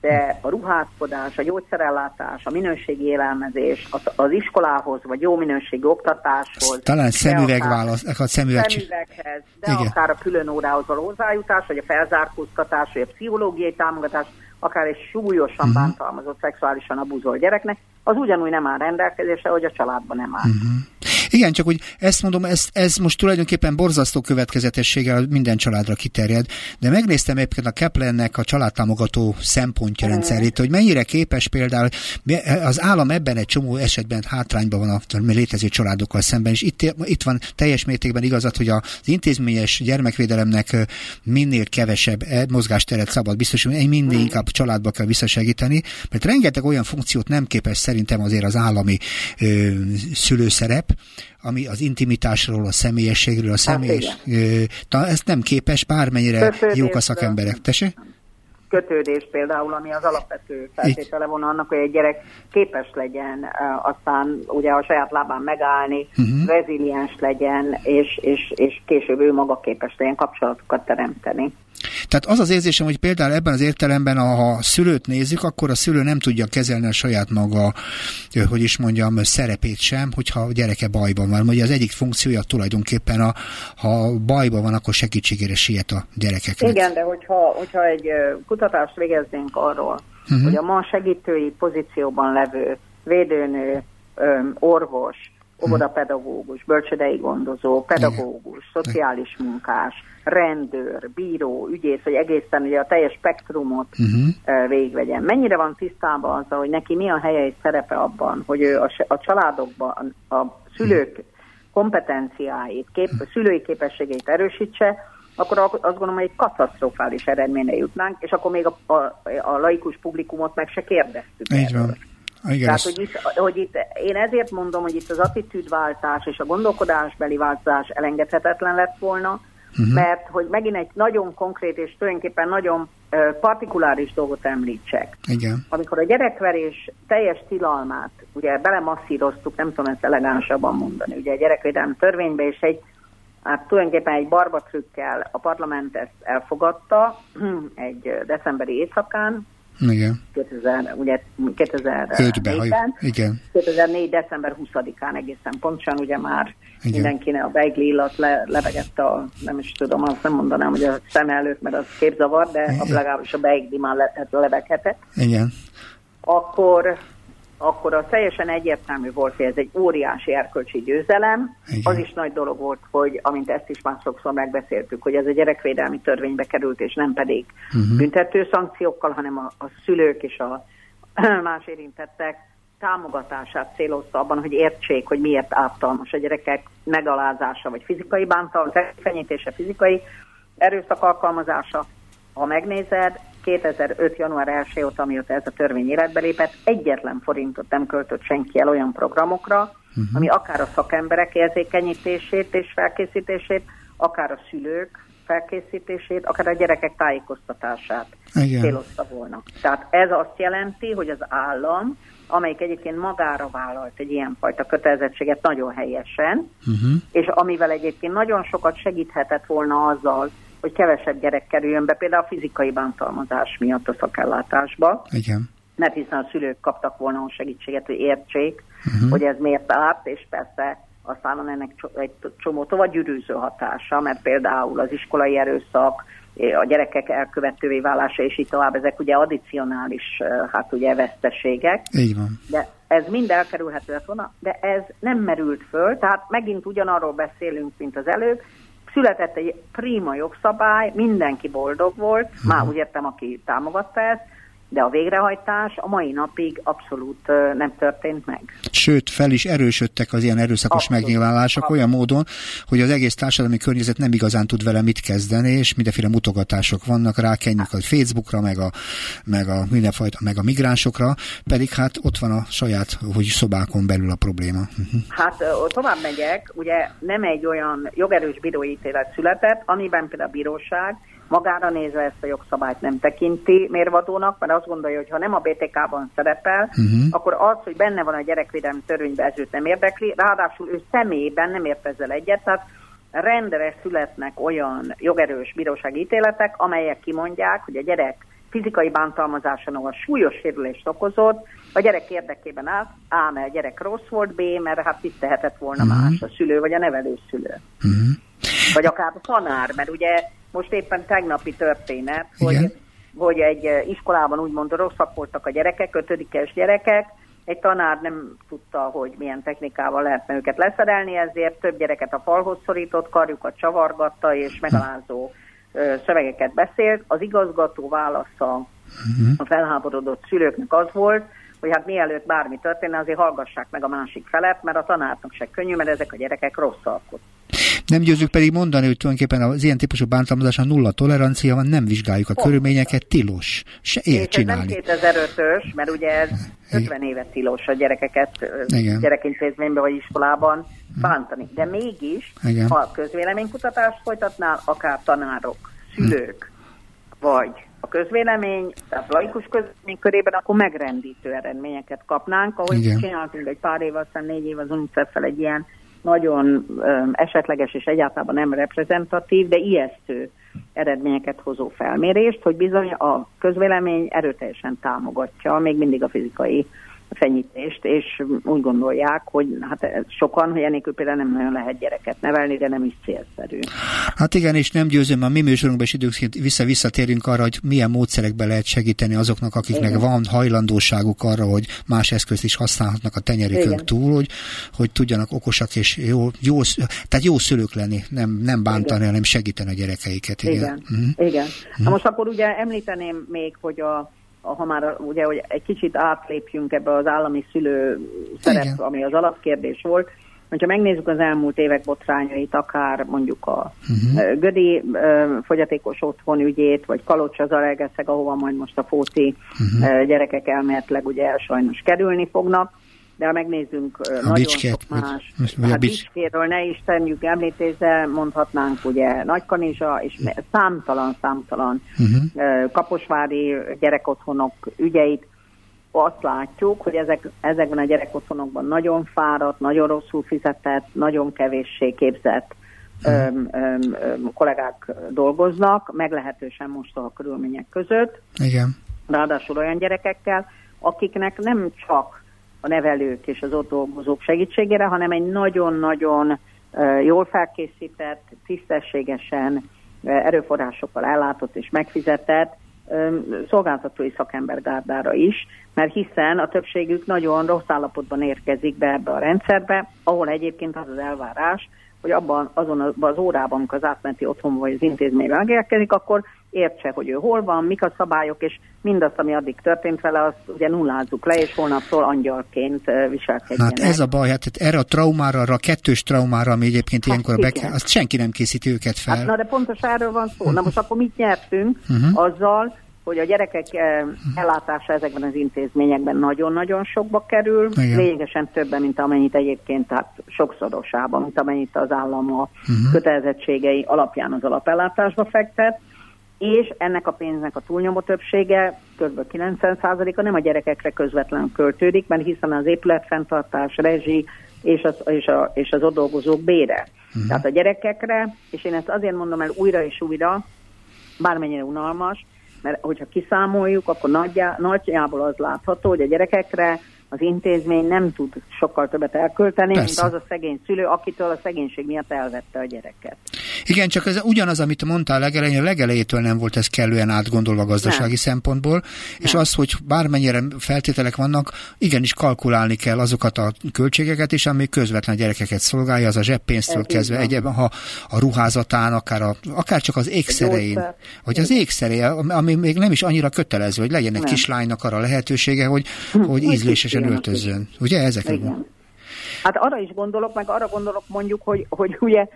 de a ruházkodás, a gyógyszerellátás, a minőségi élelmezés, az, az iskolához, vagy jó minőségi oktatáshoz. Talán szemüvegválasz, a szemüveg... szemüveghez, de Igen. akár a külön órához való hozzájutás, vagy a felzárkóztatás, vagy a pszichológiai támogatás, akár egy súlyosan uh-huh. bántalmazott, szexuálisan abuzolt gyereknek, az ugyanúgy nem áll rendelkezésre, hogy a családban nem áll. Uh-huh. Igen, csak hogy ezt mondom, ez, ez most tulajdonképpen borzasztó következetességgel minden családra kiterjed, de megnéztem egyébként a Keplernek a családtámogató szempontja rendszerét, hogy mennyire képes például az állam ebben egy csomó esetben hátrányban van a létező családokkal szemben, és itt, itt van teljes mértékben igazat, hogy az intézményes gyermekvédelemnek minél kevesebb e, mozgásteret szabad biztosítani, minél inkább családba kell visszasegíteni, mert rengeteg olyan funkciót nem képes szerintem azért az állami ö, szülőszerep, ami az intimitásról, a személyességről, a hát személyes... Hát ezt nem képes, bármennyire Kötődés, jók a szakemberek. Tese? Kötődés például, ami az alapvető feltétele volna annak, hogy egy gyerek képes legyen aztán ugye a saját lábán megállni, uh-huh. reziliens legyen, és, és, és később ő maga képes legyen kapcsolatokat teremteni. Tehát az az érzésem, hogy például ebben az értelemben, ha a szülőt nézzük, akkor a szülő nem tudja kezelni a saját maga, hogy is mondjam, szerepét sem, hogyha a gyereke bajban van. Ugye az egyik funkciója tulajdonképpen, a, ha bajban van, akkor segítségére siet a gyerekeknek. Igen, de hogyha, hogyha egy kutatást végeznénk arról, uh-huh. hogy a ma segítői pozícióban levő védőnő, orvos, óvodapedagógus, bölcsödei gondozó, pedagógus, Igen. szociális munkás, rendőr, bíró, ügyész, hogy egészen ugye a teljes spektrumot uh-huh. végigvegyen. Mennyire van tisztában azzal, hogy neki mi a helye és szerepe abban, hogy ő a, a családokban a szülők kompetenciáit, kép, szülői képességeit erősítse, akkor azt gondolom, hogy egy katasztrofális eredményre jutnánk, és akkor még a, a, a laikus publikumot meg se kérdeztük. Így van. Igen, Tehát, hogy itt, hogy itt, én ezért mondom, hogy itt az attitűdváltás és a gondolkodásbeli változás elengedhetetlen lett volna, uh-huh. mert hogy megint egy nagyon konkrét és tulajdonképpen nagyon uh, partikuláris dolgot említsek. Igen. Amikor a gyerekverés teljes tilalmát, ugye belemasszíroztuk, nem tudom ezt elegánsabban mondani, ugye a gyerekvédelmi törvénybe, és egy Hát tulajdonképpen egy barbatrükkel a parlament ezt elfogadta [CLEARS THROAT] egy decemberi éjszakán, igen. 2000, ugye 2004-ben, igen. 2004. december 20-án egészen pontosan, ugye már igen. mindenkinek a beigli illat le, levegett a, nem is tudom, azt nem mondanám, hogy a szem előtt, mert az képzavar, de igen. legalábbis a beigli már le, leveghetett. Igen. Akkor akkor az teljesen egyértelmű volt, hogy ez egy óriási erkölcsi győzelem. Igen. Az is nagy dolog volt, hogy, amint ezt is már sokszor megbeszéltük, hogy ez a gyerekvédelmi törvénybe került, és nem pedig uh-huh. büntető szankciókkal, hanem a, a szülők és a [CLEARS THROAT] más érintettek támogatását célozta abban, hogy értsék, hogy miért ártalmas a gyerekek megalázása, vagy fizikai bántalmas, fenyítése, fizikai erőszak alkalmazása. Ha megnézed, 2005. január 1 óta, amióta ez a törvény életbe lépett, egyetlen forintot nem költött senki el olyan programokra, uh-huh. ami akár a szakemberek érzékenyítését és felkészítését, akár a szülők felkészítését, akár a gyerekek tájékoztatását Igen. célozta volna. Tehát ez azt jelenti, hogy az állam, amelyik egyébként magára vállalt egy ilyenfajta kötelezettséget nagyon helyesen, uh-huh. és amivel egyébként nagyon sokat segíthetett volna azzal, hogy kevesebb gyerek kerüljön be, például a fizikai bántalmazás miatt a szakellátásba. Igen. Mert hiszen a szülők kaptak volna a segítséget, hogy értsék, uh-huh. hogy ez miért árt, és persze aztán van ennek egy csomó tovább gyűrűző hatása, mert például az iskolai erőszak, a gyerekek elkövetővé válása, és így tovább, ezek ugye addicionális, hát ugye veszteségek. Így van. De ez mind elkerülhető lett volna, de ez nem merült föl, tehát megint ugyanarról beszélünk, mint az előbb, született egy prima jogszabály, mindenki boldog volt, uh-huh. már úgy értem, aki támogatta ezt, de a végrehajtás a mai napig abszolút nem történt meg. Sőt, fel is erősödtek az ilyen erőszakos abszolút. megnyilvánulások abszolút. olyan módon, hogy az egész társadalmi környezet nem igazán tud vele mit kezdeni, és mindenféle mutogatások vannak, rákenjük a Facebookra, meg a, meg a mindenfajta, meg a migránsokra, pedig hát ott van a saját hogy szobákon belül a probléma. Uh-huh. Hát tovább megyek, ugye nem egy olyan jogerős bírói ítélet született, amiben például a bíróság magára nézve ezt a jogszabályt nem tekinti mérvadónak, mert azt gondolja, hogy ha nem a BTK-ban szerepel, uh-huh. akkor az, hogy benne van a gyerekvédelmi törvényben, ez őt nem érdekli, ráadásul ő személyében nem ért ezzel egyet, tehát rendre születnek olyan jogerős bírósági ítéletek, amelyek kimondják, hogy a gyerek fizikai bántalmazáson, ahol súlyos sérülést okozott, a gyerek érdekében áll, A, mert a gyerek rossz volt, B, mert hát itt tehetett volna uh-huh. más, a szülő vagy a nevelőszülő. Uh-huh. Vagy akár a tanár, mert ugye most éppen tegnapi történet, hogy, hogy egy eh, iskolában úgymond rosszak voltak a gyerekek, ötödikes gyerekek, egy tanár nem tudta, hogy milyen technikával lehetne őket leszerelni, ezért több gyereket a falhoz szorított, karjukat csavargatta és megalázó szövegeket beszélt. Az igazgató válasza uh-huh. a felháborodott szülőknek az volt, hogy hát mielőtt bármi történne, azért hallgassák meg a másik felet, mert a tanárnak se könnyű, mert ezek a gyerekek rossz alkot. Nem győzzük pedig mondani, hogy tulajdonképpen az ilyen típusú bántalmazás a nulla tolerancia van, nem vizsgáljuk a Pont. körülményeket, tilos. Se ér csinálni. Ez nem 2005-ös, mert ugye ez 50 éve tilos a gyerekeket Igen. gyerekintézményben vagy iskolában bántani. De mégis, Igen. ha közvéleménykutatást folytatnál, akár tanárok, szülők, vagy a közvélemény, tehát laikus közvélemény körében, akkor megrendítő eredményeket kapnánk, ahogy Igen. csináltunk egy pár év, aztán négy év az UNICEF-fel egy ilyen nagyon esetleges és egyáltalán nem reprezentatív, de ijesztő eredményeket hozó felmérést, hogy bizony a közvélemény erőteljesen támogatja még mindig a fizikai fenyítést, és úgy gondolják, hogy hát sokan, hogy enélkül például nem nagyon lehet gyereket nevelni, de nem is célszerű. Hát igen, és nem győzöm, a mi műsorunkban is időként vissza-visszatérünk arra, hogy milyen módszerekbe lehet segíteni azoknak, akiknek igen. van hajlandóságuk arra, hogy más eszközt is használhatnak a tenyerükön túl, hogy, hogy tudjanak okosak és jó, jó, tehát jó szülők lenni, nem, nem bántani, igen. hanem segíteni a gyerekeiket. Igen, igen. Uh-huh. igen. Na most akkor ugye említeném még, hogy a ha már ugye, hogy egy kicsit átlépjünk ebbe az állami szülő szerep, Igen. ami az alapkérdés volt, hogyha megnézzük az elmúlt évek botrányait, akár mondjuk a uh-huh. Gödi fogyatékos otthon ügyét, vagy Kalocsa Zalelgeszeg, ahova majd most a fóti uh-huh. uh, gyerekek elméletileg ugye sajnos kerülni fognak, de ha megnézzünk a nagyon bicskét, sok más, vagy, hát bicskéről ne is tenjük említésre, mondhatnánk ugye Nagykanizsa, és számtalan, számtalan uh-huh. kaposvári gyerekotthonok ügyeit, azt látjuk, hogy ezek, ezekben a gyerekotthonokban nagyon fáradt, nagyon rosszul fizetett, nagyon kevéssé képzett uh-huh. öm, öm, öm, kollégák dolgoznak, meglehetősen most a körülmények között. Igen. Ráadásul olyan gyerekekkel, akiknek nem csak a nevelők és az ott dolgozók segítségére, hanem egy nagyon-nagyon jól felkészített, tisztességesen erőforrásokkal ellátott és megfizetett szolgáltatói szakembergárdára is, mert hiszen a többségük nagyon rossz állapotban érkezik be ebbe a rendszerbe, ahol egyébként az az elvárás, hogy abban azon az órában, amikor az átmenti otthon vagy az intézményben megérkezik, akkor értse, hogy ő hol van, mik a szabályok, és mindazt, ami addig történt vele, azt ugye nullázzuk le, és holnaptól angyalként viselkedjen. Hát ez a baj, hát erre a traumára, arra a kettős traumára, ami egyébként hát ilyenkor be, azt senki nem készíti őket fel. Hát, na de pontos erről van szó. Na most akkor mit nyertünk uh-huh. azzal, hogy a gyerekek ellátása ezekben az intézményekben nagyon-nagyon sokba kerül, Igen. lényegesen többen, mint amennyit egyébként, tehát sokszorosában, mint amennyit az állam a uh-huh. kötelezettségei alapján az alapellátásba fektet, és ennek a pénznek a túlnyomó többsége, kb. 90%-a nem a gyerekekre közvetlenül költődik, mert hiszen az épületfenntartás, rezsi és az, és, a, és az ott dolgozók bére. Uh-huh. Tehát a gyerekekre, és én ezt azért mondom el újra és újra, bármennyire unalmas, mert hogyha kiszámoljuk, akkor nagyjá, nagyjából az látható, hogy a gyerekekre az intézmény nem tud sokkal többet elkölteni, Persze. mint az a szegény szülő, akitől a szegénység miatt elvette a gyereket. Igen, csak ez ugyanaz, amit mondtál legelején, a legelejétől nem volt ez kellően átgondolva gazdasági nem. szempontból, nem. és az, hogy bármennyire feltételek vannak, igenis kalkulálni kell azokat a költségeket is, ami közvetlen gyerekeket szolgálja, az a zseppénztől ez kezdve, egyéb, ha a ruházatán, akár, a, akár csak az ékszerein, vagy az ékszeré, ami még nem is annyira kötelező, hogy legyen egy kislánynak arra lehetősége, hogy, hogy ízlésesen öltözzön. Ugye ezek? Hát arra is gondolok, meg arra gondolok mondjuk, hogy, hogy ugye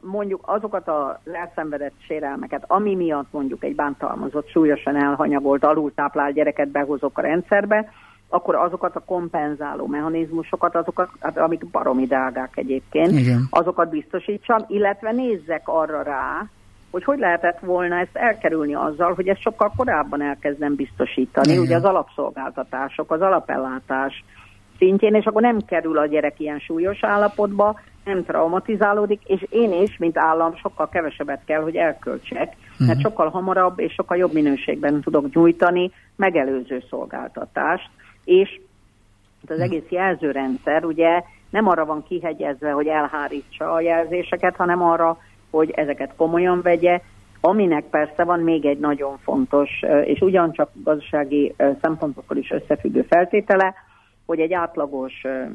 mondjuk azokat a elszenvedett sérelmeket, ami miatt mondjuk egy bántalmazott, súlyosan elhanyagolt, alultáplált gyereket behozok a rendszerbe, akkor azokat a kompenzáló mechanizmusokat, azokat, hát, amik baromi drágák egyébként, Igen. azokat biztosítsam, illetve nézzek arra rá, hogy hogy lehetett volna ezt elkerülni azzal, hogy ezt sokkal korábban elkezdem biztosítani, Igen. ugye az alapszolgáltatások, az alapellátás szintjén, és akkor nem kerül a gyerek ilyen súlyos állapotba, nem traumatizálódik, és én is, mint állam, sokkal kevesebbet kell, hogy elköltsek, uh-huh. mert sokkal hamarabb és sokkal jobb minőségben tudok nyújtani megelőző szolgáltatást, és az egész jelzőrendszer ugye nem arra van kihegyezve, hogy elhárítsa a jelzéseket, hanem arra, hogy ezeket komolyan vegye, aminek persze van még egy nagyon fontos, és ugyancsak gazdasági szempontokkal is összefüggő feltétele, hogy egy átlagos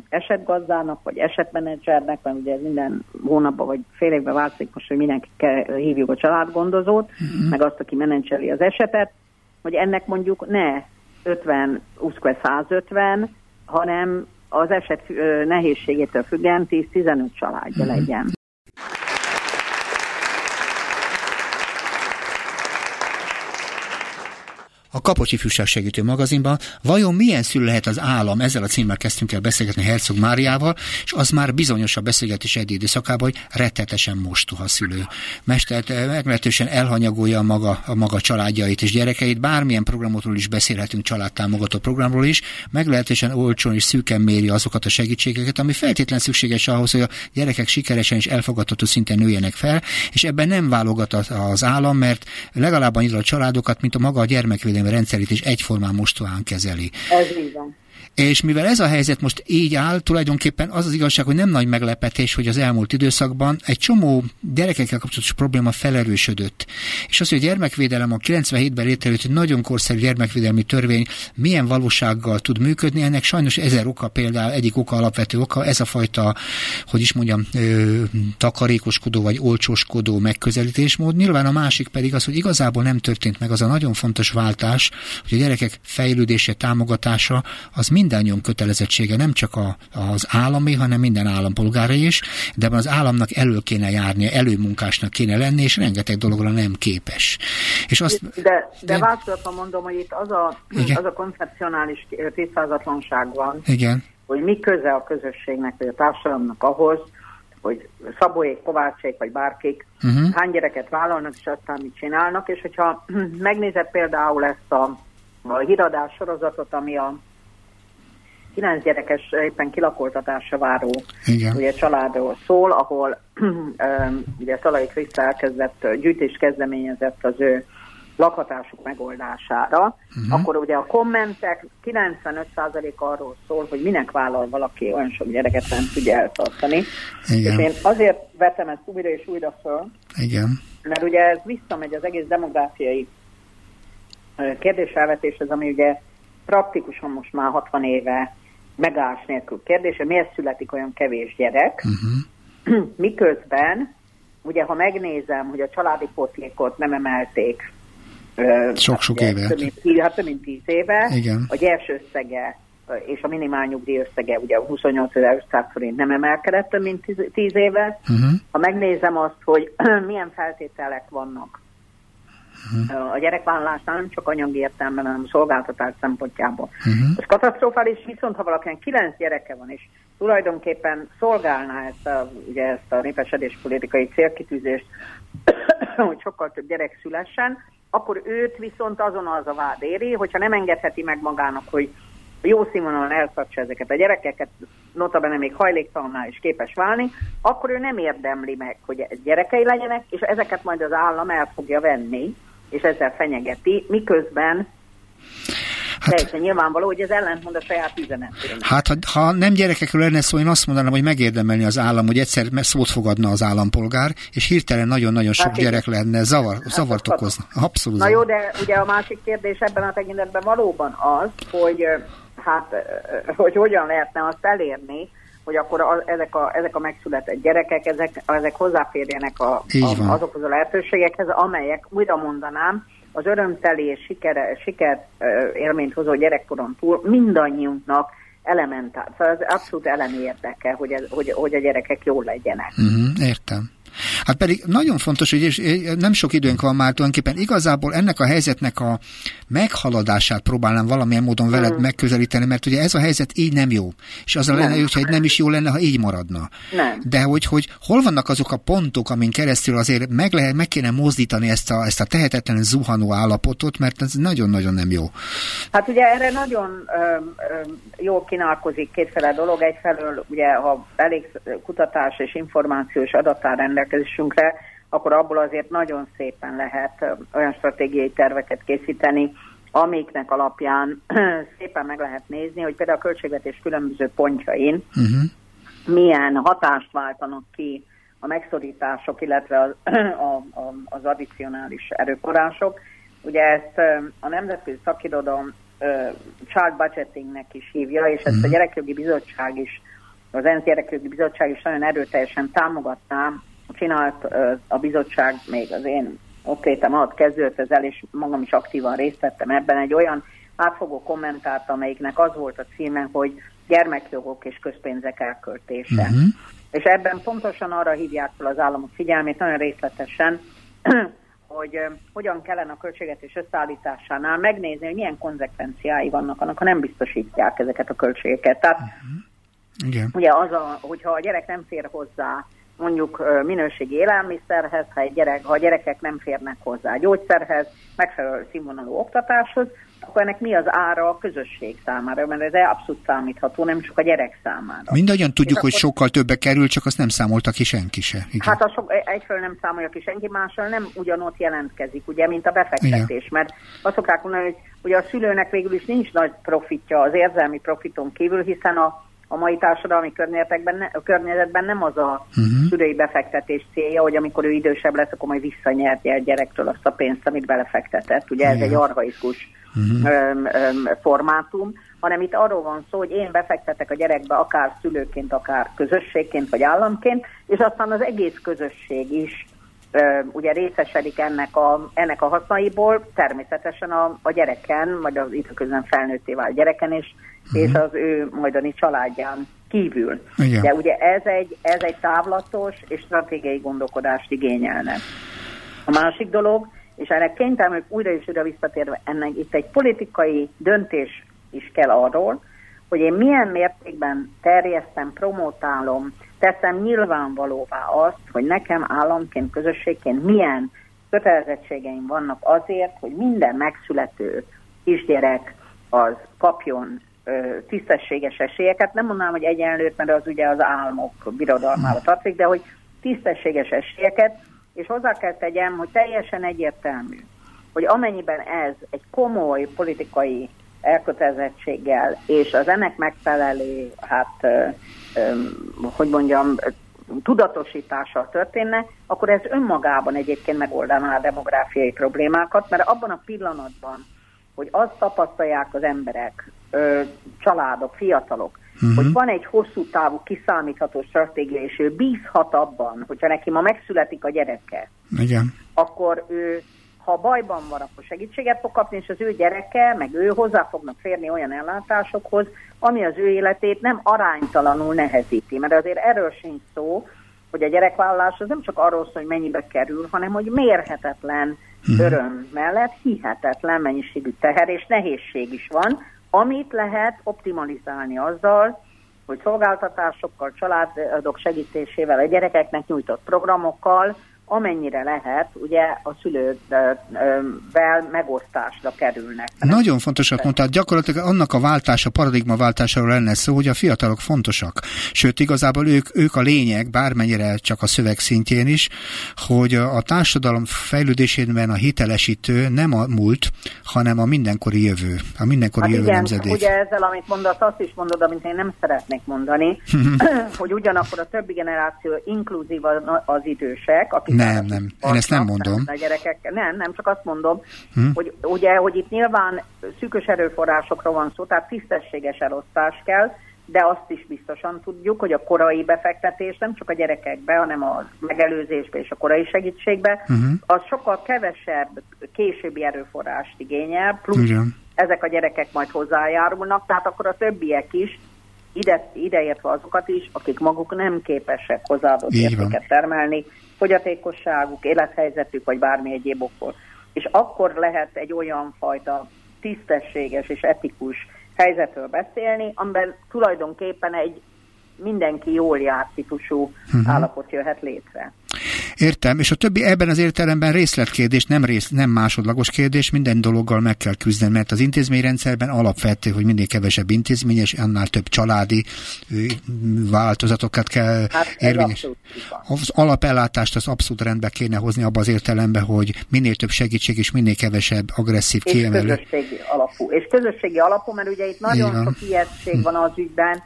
esetgazdának, vagy esetmenedzsernek, mert ugye ez minden hónapban vagy fél évben változik most, hogy mindenki hívjuk a családgondozót, uh-huh. meg azt, aki menedzseli az esetet, hogy ennek mondjuk ne 50, 20 150, hanem az eset nehézségétől függően 10-15 családja uh-huh. legyen. A Kapocsi Fűság Segítő magazinban, vajon milyen szülő lehet az állam, ezzel a címmel kezdtünk el beszélgetni Herzog Máriával, és az már bizonyos a beszélgetés egy időszakában, hogy rettetesen mostoha szülő. Mestert eh, meglehetősen elhanyagolja a maga, a maga családjait és gyerekeit, bármilyen programotról is beszélhetünk, családtámogató programról is, meglehetősen olcsón és szűken méri azokat a segítségeket, ami feltétlen szükséges ahhoz, hogy a gyerekek sikeresen és elfogadható szinten nőjenek fel, és ebben nem válogat az állam, mert legalább annyira a családokat, mint a maga a gyermekvédelmi kereskedelmi rendszerét is egyformán mostohán kezeli. Ez így van. És mivel ez a helyzet most így áll, tulajdonképpen az az igazság, hogy nem nagy meglepetés, hogy az elmúlt időszakban egy csomó gyerekekkel kapcsolatos probléma felerősödött. És az, hogy a gyermekvédelem a 97-ben létrejött nagyon korszerű gyermekvédelmi törvény milyen valósággal tud működni, ennek sajnos ezer oka például, egyik oka, alapvető oka, ez a fajta, hogy is mondjam, ö, takarékoskodó vagy olcsóskodó megközelítésmód. Nyilván a másik pedig az, hogy igazából nem történt meg az a nagyon fontos váltás, hogy a gyerekek fejlődése, támogatása az mind mindannyiunk kötelezettsége, nem csak a, az állami, hanem minden állampolgára is, de az államnak elő kéne járnia, előmunkásnak kéne lenni, és rengeteg dologra nem képes. És azt, de de, de mondom, hogy itt az a, az a koncepcionális tisztázatlanság van, Igen. hogy mi köze a közösségnek, vagy a társadalomnak ahhoz, hogy Szabóék, Kovácsék, vagy bárkik uh-huh. hány gyereket vállalnak, és aztán mit csinálnak, és hogyha [CLEARS THROAT] megnézed például ezt a, a híradás sorozatot, ami a kilenc gyerekes éppen kilakoltatásra váró Igen. ugye, családról szól, ahol [CLEARS THROAT] ugye Szalai Kriszta elkezdett, gyűjtés kezdeményezett az ő lakhatásuk megoldására, uh-huh. akkor ugye a kommentek 95% arról szól, hogy minek vállal valaki olyan sok gyereket nem tudja eltartani. Igen. És én azért vetem ezt újra és újra föl, Igen. mert ugye ez visszamegy az egész demográfiai kérdésfelvetéshez, ami ugye praktikusan most már 60 éve megállás nélkül kérdése, miért születik olyan kevés gyerek, uh-huh. [CLEARS THROAT] miközben, ugye ha megnézem, hogy a családi potékot nem emelték sok-sok éve. Több mint, hát több mint tíz éve. Igen. A gyers összege és a minimál nyugdíj összege ugye 28.500 forint nem emelkedett több mint 10 éve. Uh-huh. Ha megnézem azt, hogy [CLEARS THROAT] milyen feltételek vannak Uh-huh. A gyerekvállalásnál nem csak anyagi értelemben, hanem szolgáltatás szempontjából. Uh-huh. Ez katasztrofális, viszont ha valakinek kilenc gyereke van, és tulajdonképpen szolgálná ezt a, ugye ezt a népesedés politikai célkitűzést, [COUGHS] hogy sokkal több gyerek szülessen, akkor őt viszont azon az a vád éri, hogyha nem engedheti meg magának, hogy jó színvonalon eltartsa ezeket a gyerekeket, notabene még hajléktalanná is képes válni, akkor ő nem érdemli meg, hogy gyerekei legyenek, és ezeket majd az állam el fogja venni, és ezzel fenyegeti, miközben Hát, De nyilvánvaló, hogy ez ellentmond a saját üzenetének. Hát, ha, ha nem gyerekekről lenne szó, én azt mondanám, hogy megérdemelni az állam, hogy egyszer szót fogadna az állampolgár, és hirtelen nagyon-nagyon sok hát, gyerek lenne, zavar, hát, zavart okozna. Abszolút. Na jó, de ugye a másik kérdés ebben a tekintetben valóban az, hogy hát, hogy hogyan lehetne azt elérni, hogy akkor a, ezek, a, ezek a megszületett gyerekek, ezek, ezek hozzáférjenek a, a, azokhoz a lehetőségekhez, amelyek, újra mondanám, az örömteli és siker, siker élményt hozó gyerekkoron túl mindannyiunknak elementár. Szóval az abszolút elemi érdeke, hogy, ez, hogy, hogy a gyerekek jól legyenek. Uh-huh, értem. Hát pedig nagyon fontos, hogy és nem sok időnk van már tulajdonképpen igazából ennek a helyzetnek a meghaladását próbálnám valamilyen módon veled mm. megközelíteni, mert ugye ez a helyzet így nem jó. És az a lenne, hogyha nem is jó lenne, ha így maradna. Nem. De hogy, hogy hol vannak azok a pontok, amin keresztül azért meg, lehet, meg kéne mozdítani ezt a, ezt a tehetetlen zuhanó állapotot, mert ez nagyon-nagyon nem jó. Hát ugye erre nagyon ö, ö, jól kínálkozik kétféle dolog. Egyfelől ugye, ha elég kutatás és információs adatár rendelkezésünkre, akkor abból azért nagyon szépen lehet olyan stratégiai terveket készíteni, amiknek alapján [CLEARS THROAT] szépen meg lehet nézni, hogy például a költségvetés különböző pontjain uh-huh. milyen hatást váltanak ki a megszorítások, illetve az, [CLEARS THROAT] a, a, az addicionális erőforrások. Ugye ezt a Nemzetközi Szakirodalom child budgetingnek is hívja, és ezt a mhm. Gyerekjogi Bizottság is, az ENSZ Gyerekjogi Bizottság is nagyon erőteljesen támogatná csinált a bizottság még az én ott létem alatt kezdődött ezzel, és magam is aktívan részt vettem ebben egy olyan átfogó kommentárt, amelyiknek az volt a címe, hogy gyermekjogok és közpénzek elköltése. Uh-huh. És ebben pontosan arra hívják fel az államok figyelmét nagyon részletesen, [CLEARS THROAT] hogy hogyan kellene a költségvetés összeállításánál megnézni, hogy milyen konzekvenciái vannak annak, ha nem biztosítják ezeket a költségeket. Tehát uh-huh. Igen. ugye az, a, hogyha a gyerek nem fér hozzá mondjuk minőségi élelmiszerhez, ha, egy gyerek, ha a gyerekek nem férnek hozzá gyógyszerhez, megfelelő színvonalú oktatáshoz, akkor ennek mi az ára a közösség számára, mert ez abszolút számítható, nem csak a gyerek számára. Mindannyian tudjuk, És hogy akkor... sokkal többe kerül, csak azt nem számolta ki senki se. Igen. Hát a sok, egyfelől nem számolja ki senki, mással nem ugyanott jelentkezik, ugye, mint a befektetés, Igen. mert azt szokták mondani, hogy ugye a szülőnek végül is nincs nagy profitja az érzelmi profiton kívül, hiszen a a mai társadalmi környezetben, ne, a környezetben nem az a uh-huh. szülői befektetés célja, hogy amikor ő idősebb lesz, akkor majd visszanyerje a gyerektől azt a pénzt, amit belefektetett. Ugye ez egy arhaikus uh-huh. öm, öm, formátum, hanem itt arról van szó, hogy én befektetek a gyerekbe akár szülőként, akár közösségként, vagy államként, és aztán az egész közösség is ugye részesedik ennek a, ennek a hasznaiból, természetesen a, a gyereken, vagy az időközben felnőtté vált gyereken, és uh-huh. és az ő majdani családján kívül. Igen. De ugye ez egy, ez egy távlatos és stratégiai gondolkodást igényelne. A másik dolog, és ennek kénytelmük újra és újra visszatérve, ennek itt egy politikai döntés is kell arról, hogy én milyen mértékben terjesztem, promotálom, teszem nyilvánvalóvá azt, hogy nekem államként, közösségként milyen kötelezettségeim vannak azért, hogy minden megszülető kisgyerek az kapjon tisztességes esélyeket. Nem mondanám, hogy egyenlőt, mert az ugye az álmok birodalmára tartozik, de hogy tisztességes esélyeket, és hozzá kell tegyem, hogy teljesen egyértelmű, hogy amennyiben ez egy komoly politikai elkötelezettséggel, és az ennek megfelelő, hát, hogy mondjam, tudatosítással történne, akkor ez önmagában egyébként megoldaná a demográfiai problémákat, mert abban a pillanatban, hogy azt tapasztalják az emberek, családok, fiatalok, uh-huh. hogy van egy hosszú távú kiszámítható stratégia, és ő bízhat abban, hogyha neki ma megszületik a gyereke, Igen. akkor ő, ha bajban van, akkor segítséget fog kapni, és az ő gyereke, meg ő hozzá fognak férni olyan ellátásokhoz, ami az ő életét nem aránytalanul nehezíti. Mert azért erről sincs szó, hogy a gyerekvállalás az nem csak arról szól, hogy mennyibe kerül, hanem hogy mérhetetlen uh-huh. öröm mellett hihetetlen mennyiségű teher és nehézség is van, amit lehet optimalizálni azzal, hogy szolgáltatásokkal, családok segítésével, a gyerekeknek nyújtott programokkal amennyire lehet, ugye a szülővel megosztásra kerülnek. Nagyon fontosat mondta, gyakorlatilag annak a váltása, paradigma váltásáról lenne szó, hogy a fiatalok fontosak. Sőt, igazából ők, ők a lényeg, bármennyire csak a szöveg szintjén is, hogy a társadalom fejlődésében a hitelesítő nem a múlt, hanem a mindenkori jövő, a mindenkori hát jövő igen, nemzedék. ugye ezzel, amit mondasz, azt is mondod, amit én nem szeretnék mondani, [LAUGHS] hogy ugyanakkor a többi generáció inkluzív az idősek, akik nem, nem. Én ezt nem mondom. A gyerekek, nem, nem, csak azt mondom, hm? hogy ugye, hogy itt nyilván szűkös erőforrásokra van szó, tehát tisztességes elosztás kell, de azt is biztosan tudjuk, hogy a korai befektetés nem csak a gyerekekbe, hanem a megelőzésbe és a korai segítségbe, uh-huh. az sokkal kevesebb későbbi erőforrást igényel, plusz Igen. ezek a gyerekek majd hozzájárulnak, tehát akkor a többiek is, ide, ideértve azokat is, akik maguk nem képesek hozzáadott értéket termelni, fogyatékosságuk, élethelyzetük, vagy bármi egyéb okból. És akkor lehet egy olyan fajta tisztességes és etikus helyzetről beszélni, amiben tulajdonképpen egy mindenki jól jár típusú uh-huh. állapot jöhet létre. Értem, és a többi ebben az értelemben részletkérdés, nem, rész, nem másodlagos kérdés, minden dologgal meg kell küzdeni, mert az intézményrendszerben alapvető, hogy minél kevesebb intézmény, és annál több családi változatokat kell hát érvényes. Az alapellátást az abszolút rendbe kéne hozni abba az értelemben, hogy minél több segítség és minél kevesebb agresszív és kiemelő. közösségi alapú. És közösségi alapú, mert ugye itt nagyon sok ijegység van az ügyben,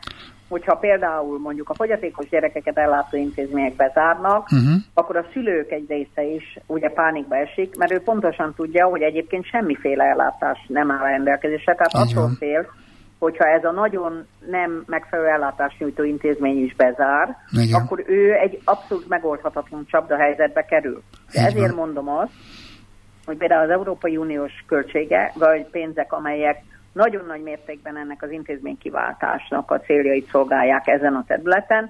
hogyha például mondjuk a fogyatékos gyerekeket ellátó intézmények bezárnak, uh-huh. akkor a szülők egy része is ugye pánikba esik, mert ő pontosan tudja, hogy egyébként semmiféle ellátás nem áll rendelkezésre, tehát attól fél, hogyha ez a nagyon nem megfelelő ellátást nyújtó intézmény is bezár, Igen. akkor ő egy abszolút megoldhatatlan csapdahelyzetbe kerül. De ezért mondom azt, hogy például az Európai Uniós költsége, vagy pénzek, amelyek nagyon nagy mértékben ennek az intézménykiváltásnak a céljait szolgálják ezen a területen,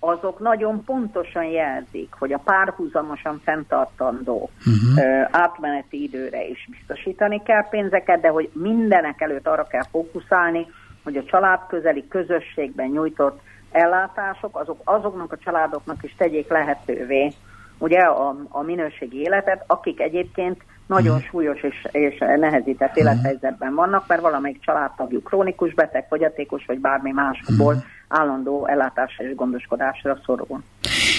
azok nagyon pontosan jelzik, hogy a párhuzamosan fenntartandó uh-huh. átmeneti időre is biztosítani kell pénzeket, de hogy mindenek előtt arra kell fókuszálni, hogy a családközeli közösségben nyújtott ellátások, azok azoknak a családoknak is tegyék lehetővé ugye a, a minőségi életet, akik egyébként nagyon uh-huh. súlyos és, és nehezített uh-huh. élethelyzetben vannak, mert valamelyik családtagjuk krónikus beteg, fogyatékos vagy bármi másból uh-huh. állandó ellátásra és gondoskodásra szorul.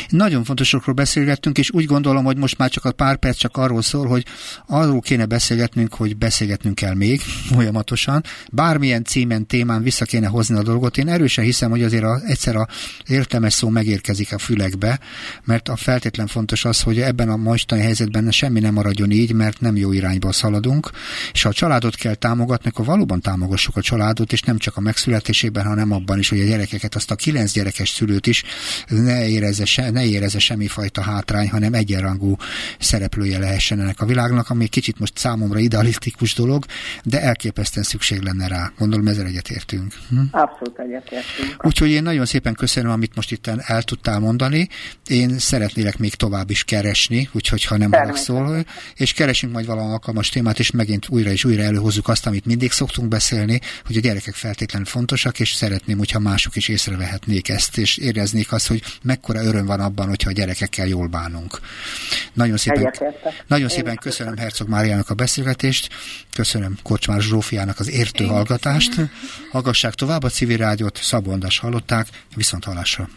Nagyon fontosokról beszélgettünk, és úgy gondolom, hogy most már csak a pár perc csak arról szól, hogy arról kéne beszélgetnünk, hogy beszélgetnünk kell még [LAUGHS] folyamatosan. Bármilyen címen, témán vissza kéne hozni a dolgot. Én erősen hiszem, hogy azért a, egyszer a értelmes szó megérkezik a fülekbe, mert a feltétlen fontos az, hogy ebben a mostani helyzetben semmi nem maradjon így, mert nem jó irányba szaladunk, és ha a családot kell támogatni, akkor valóban támogassuk a családot, és nem csak a megszületésében, hanem abban is, hogy a gyerekeket, azt a kilenc gyerekes szülőt is ne érezze, se, ne érezze semmifajta hátrány, hanem egyenrangú szereplője lehessen ennek a világnak, ami kicsit most számomra idealisztikus dolog, de elképesztően szükség lenne rá. Gondolom ezzel egyetértünk. Hm? Abszolút egyetértünk. Úgyhogy én nagyon szépen köszönöm, amit most itt el tudtál mondani. Én szeretnélek még tovább is keresni, úgyhogy ha nem haragszol, és keresünk majd valami alkalmas témát, és megint újra és újra előhozzuk azt, amit mindig szoktunk beszélni, hogy a gyerekek feltétlenül fontosak, és szeretném, hogyha mások is észrevehetnék ezt, és éreznék azt, hogy mekkora öröm van abban, hogyha a gyerekekkel jól bánunk. Nagyon szépen, nagyon szépen köszönöm Herzog Máriának a beszélgetést, köszönöm Kocsmár Zsófiának az értő Én hallgatást. [LAUGHS] Hallgassák tovább a civil rádiót, Szaboldas hallották, viszont hallásra.